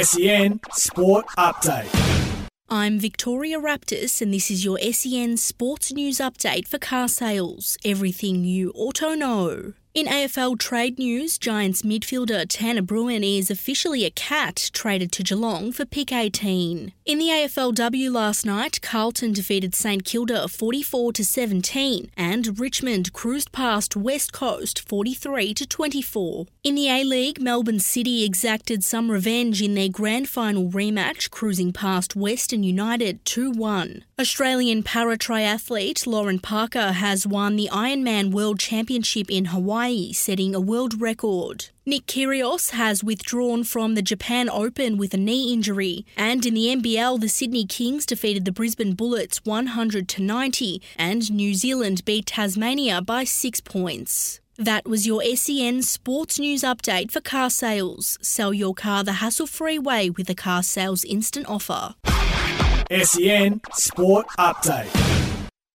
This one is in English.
SEN Sport Update. I'm Victoria Raptis, and this is your SEN Sports News Update for car sales. Everything you auto know. In AFL trade news, Giants midfielder Tanner Bruhn is officially a cat traded to Geelong for pick 18. In the AFLW last night, Carlton defeated St Kilda 44 to 17 and Richmond cruised past West Coast 43 to 24. In the A-League, Melbourne City exacted some revenge in their grand final rematch cruising past Western United 2-1. Australian para triathlete Lauren Parker has won the Ironman World Championship in Hawaii, setting a world record. Nick Kyrgios has withdrawn from the Japan Open with a knee injury, and in the NBL, the Sydney Kings defeated the Brisbane Bullets 100 to 90, and New Zealand beat Tasmania by 6 points. That was your SEN Sports News update for car sales. Sell your car the hassle-free way with a car sales instant offer. SEN Sport Update.